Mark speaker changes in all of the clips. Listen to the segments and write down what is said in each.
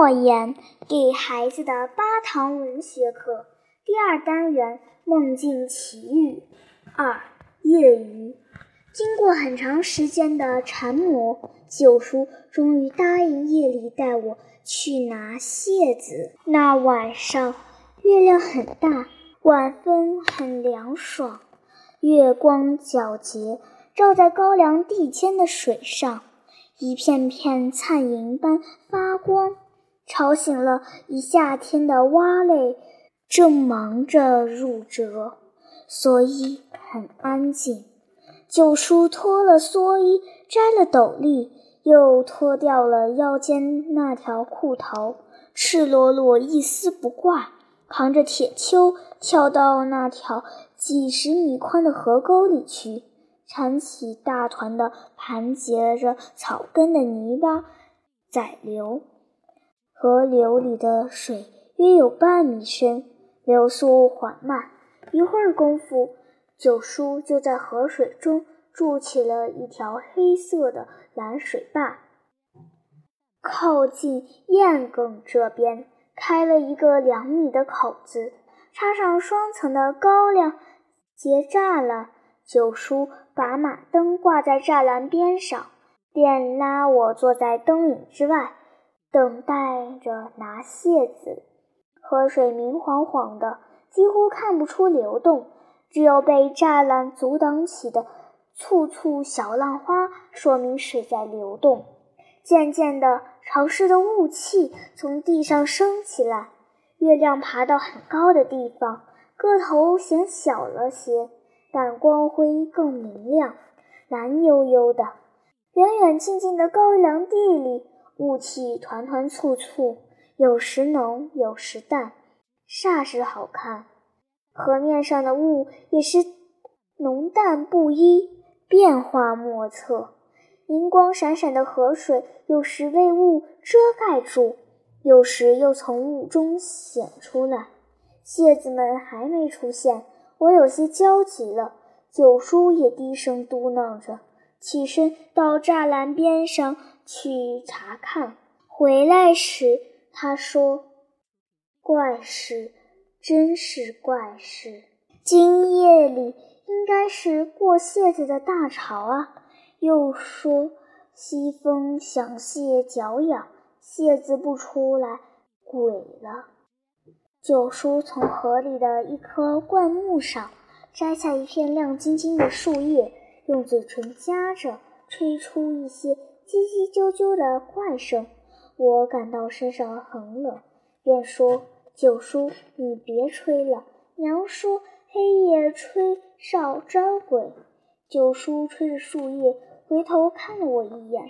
Speaker 1: 莫言给孩子的八堂文学课第二单元《梦境奇遇二夜鱼》。经过很长时间的缠磨，九叔终于答应夜里带我去拿蟹子。那晚上月亮很大，晚风很凉爽，月光皎洁，照在高粱地间的水上。一片片灿银般发光，吵醒了一夏天的蛙类，正忙着入蛰，所以很安静。九叔脱了蓑衣，摘了斗笠，又脱掉了腰间那条裤头，赤裸裸，一丝不挂，扛着铁锹，跳到那条几十米宽的河沟里去。铲起大团的盘结着草根的泥巴，载流。河流里的水约有半米深，流速缓慢。一会儿功夫，九叔就在河水中筑起了一条黑色的拦水坝，靠近堰埂这边开了一个两米的口子，插上双层的高粱结栅栏。九叔把马灯挂在栅栏边上，便拉我坐在灯影之外，等待着拿蟹子。河水明晃晃的，几乎看不出流动，只有被栅栏阻挡起的簇簇小浪花说明水在流动。渐渐的，潮湿的雾气从地上升起来，月亮爬到很高的地方，个头显小了些。但光辉更明亮，蓝悠悠的。远远近近的高粱地里，雾气团团簇簇，有时浓，有时淡，煞是好看。河面上的雾也是浓淡不一，变化莫测。银光闪闪的河水，有时被雾遮盖住，有时又从雾中显出来。蟹子们还没出现。我有些焦急了，九叔也低声嘟囔着，起身到栅栏边上去查看。回来时，他说：“怪事，真是怪事！今夜里应该是过蟹子的大潮啊。”又说：“西风响蟹脚痒，蟹子不出来，鬼了。”九叔从河里的一棵灌木上摘下一片亮晶晶的树叶，用嘴唇夹着，吹出一些叽叽啾啾的怪声。我感到身上很冷，便说：“九叔，你别吹了。娘说黑夜吹少招鬼。”九叔吹着树叶，回头看了我一眼，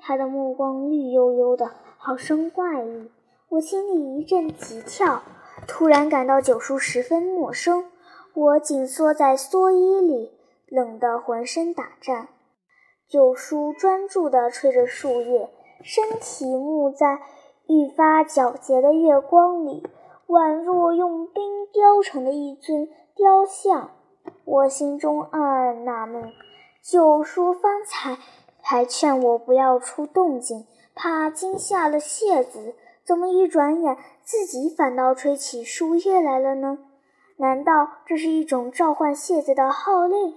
Speaker 1: 他的目光绿油油的，好生怪异。我心里一阵急跳。突然感到九叔十分陌生，我紧缩在蓑衣里，冷得浑身打颤。九叔专注地吹着树叶，身体沐在愈发皎洁的月光里，宛若用冰雕成的一尊雕像。我心中暗暗纳闷：九叔方才还劝我不要出动静，怕惊吓了蟹子。怎么一转眼，自己反倒吹起树叶来了呢？难道这是一种召唤蟹子的号令？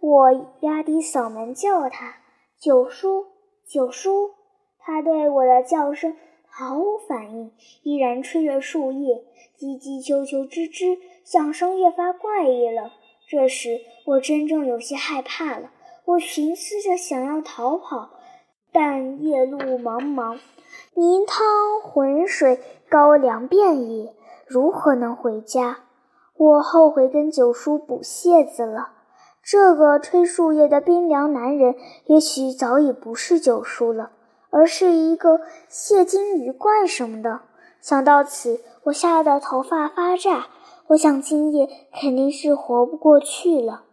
Speaker 1: 我压低嗓门叫他：“九叔，九叔！”他对我的叫声毫无反应，依然吹着树叶，叽叽啾啾吱吱，响声越发怪异了。这时，我真正有些害怕了。我寻思着想要逃跑，但夜路茫茫。泥汤浑水，高粱遍野，如何能回家？我后悔跟九叔捕蟹子了。这个吹树叶的冰凉男人，也许早已不是九叔了，而是一个蟹金鱼怪什么的。想到此，我吓得头发发炸。我想今夜肯定是活不过去了。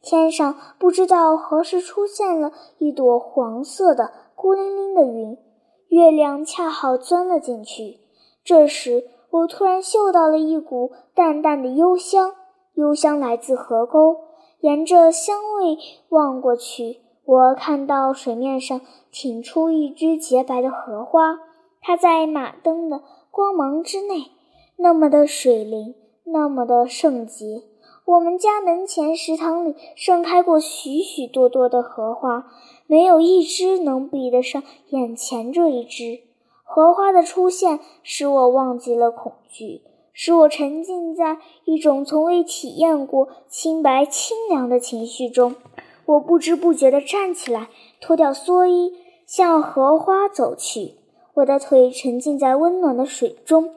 Speaker 1: 天上不知道何时出现了一朵黄色的孤零零的云。月亮恰好钻了进去。这时，我突然嗅到了一股淡淡的幽香，幽香来自河沟。沿着香味望过去，我看到水面上挺出一只洁白的荷花，它在马灯的光芒之内，那么的水灵，那么的圣洁。我们家门前池塘里盛开过许许多多的荷花，没有一只能比得上眼前这一只。荷花的出现使我忘记了恐惧，使我沉浸在一种从未体验过清白清凉的情绪中。我不知不觉地站起来，脱掉蓑衣，向荷花走去。我的腿沉浸在温暖的水中，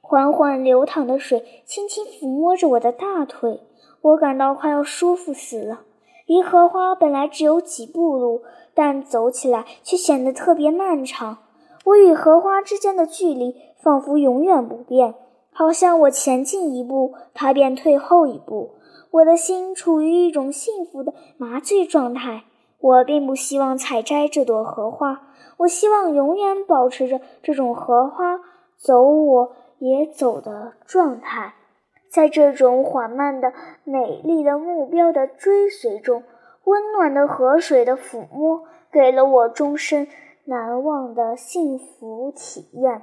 Speaker 1: 缓缓流淌的水轻轻抚摸着我的大腿。我感到快要舒服死了。离荷花本来只有几步路，但走起来却显得特别漫长。我与荷花之间的距离仿佛永远不变，好像我前进一步，它便退后一步。我的心处于一种幸福的麻醉状态。我并不希望采摘这朵荷花，我希望永远保持着这种荷花走我也走的状态。在这种缓慢的、美丽的目标的追随中，温暖的河水的抚摸给了我终身难忘的幸福体验。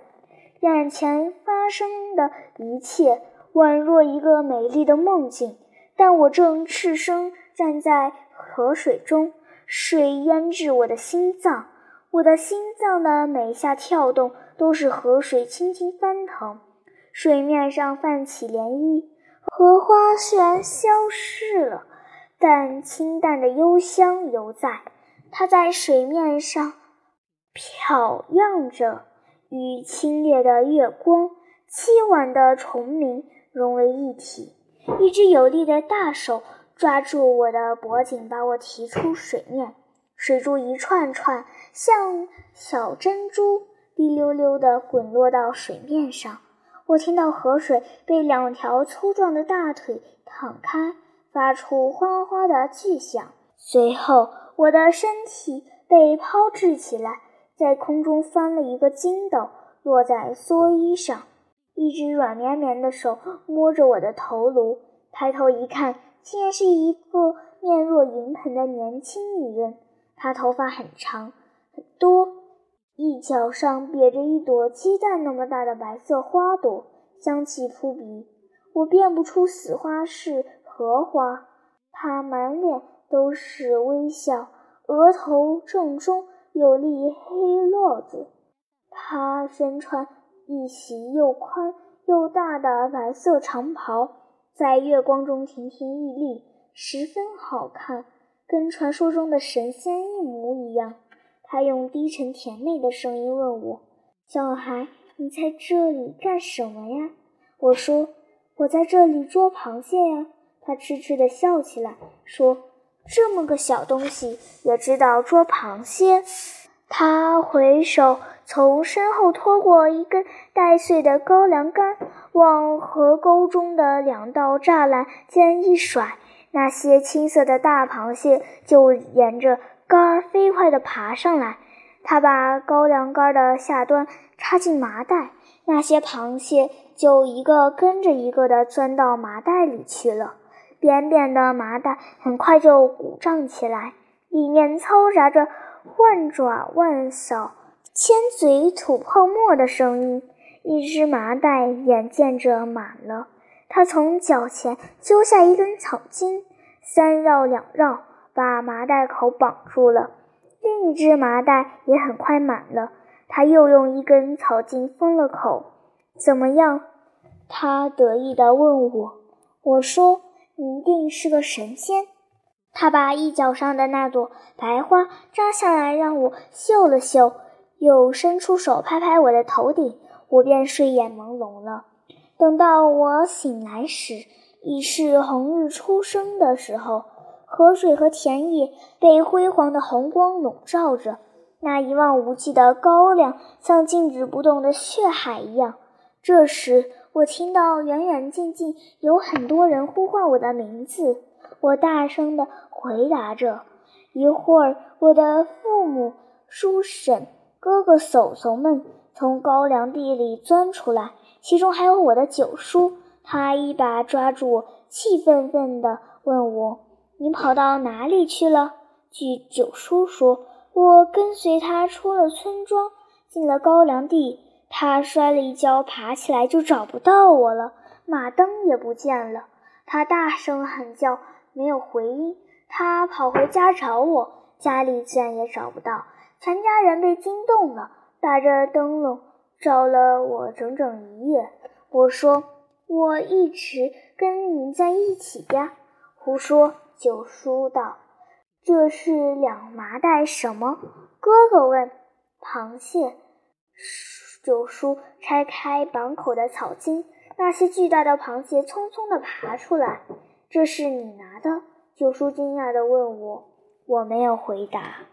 Speaker 1: 眼前发生的一切宛若一个美丽的梦境，但我正赤身站在河水中，水淹至我的心脏，我的心脏的每下跳动都是河水轻轻翻腾。水面上泛起涟漪，荷花虽然消逝了，但清淡的幽香犹在。它在水面上飘漾着，与清冽的月光、凄婉的虫鸣融为一体。一只有力的大手抓住我的脖颈，把我提出水面。水珠一串串，像小珍珠，滴溜溜地滚落到水面上。我听到河水被两条粗壮的大腿淌开，发出哗哗的巨响。随后，我的身体被抛掷起来，在空中翻了一个筋斗，落在蓑衣上。一只软绵绵的手摸着我的头颅，抬头一看，竟然是一个面若银盆的年轻女人。她头发很长，很多。一角上别着一朵鸡蛋那么大的白色花朵，香气扑鼻。我辨不出死花是荷花。她满脸都是微笑，额头正中有粒黑络子。他身穿一袭又宽又大的白色长袍，在月光中亭亭玉立，十分好看，跟传说中的神仙一模一样。他用低沉甜美的声音问我：“小孩，你在这里干什么呀？”我说：“我在这里捉螃蟹呀。”他痴痴地笑起来，说：“这么个小东西也知道捉螃蟹？”他回手从身后拖过一根带穗的高粱杆，往河沟中的两道栅栏间一甩，那些青色的大螃蟹就沿着。杆儿飞快地爬上来，他把高粱杆的下端插进麻袋，那些螃蟹就一个跟着一个地钻到麻袋里去了。扁扁的麻袋很快就鼓胀起来，里面嘈杂着万爪万扫、千嘴吐泡沫的声音。一只麻袋眼见着满了，他从脚前揪下一根草筋，三绕两绕。把麻袋口绑住了，另一只麻袋也很快满了。他又用一根草茎封了口。怎么样？他得意地问我。我说：“一定是个神仙。”他把一角上的那朵白花扎下来，让我嗅了嗅，又伸出手拍拍我的头顶，我便睡眼朦胧了。等到我醒来时，已是红日初升的时候。河水和田野被辉煌的红光笼罩着，那一望无际的高粱像静止不动的血海一样。这时，我听到远远近近有很多人呼唤我的名字，我大声地回答着。一会儿，我的父母、叔婶、哥哥、嫂嫂们从高粱地里钻出来，其中还有我的九叔。他一把抓住我，气愤愤地问我。你跑到哪里去了？据九叔说，我跟随他出了村庄，进了高粱地，他摔了一跤，爬起来就找不到我了，马灯也不见了。他大声喊叫，没有回音。他跑回家找我，家里自然也找不到。全家人被惊动了，打着灯笼找了我整整一夜。我说：“我一直跟您在一起呀。”胡说！九叔道：“这是两麻袋什么？”哥哥问：“螃蟹。”九叔拆开绑口的草茎，那些巨大的螃蟹匆匆地爬出来。“这是你拿的？”九叔惊讶地问我。我没有回答。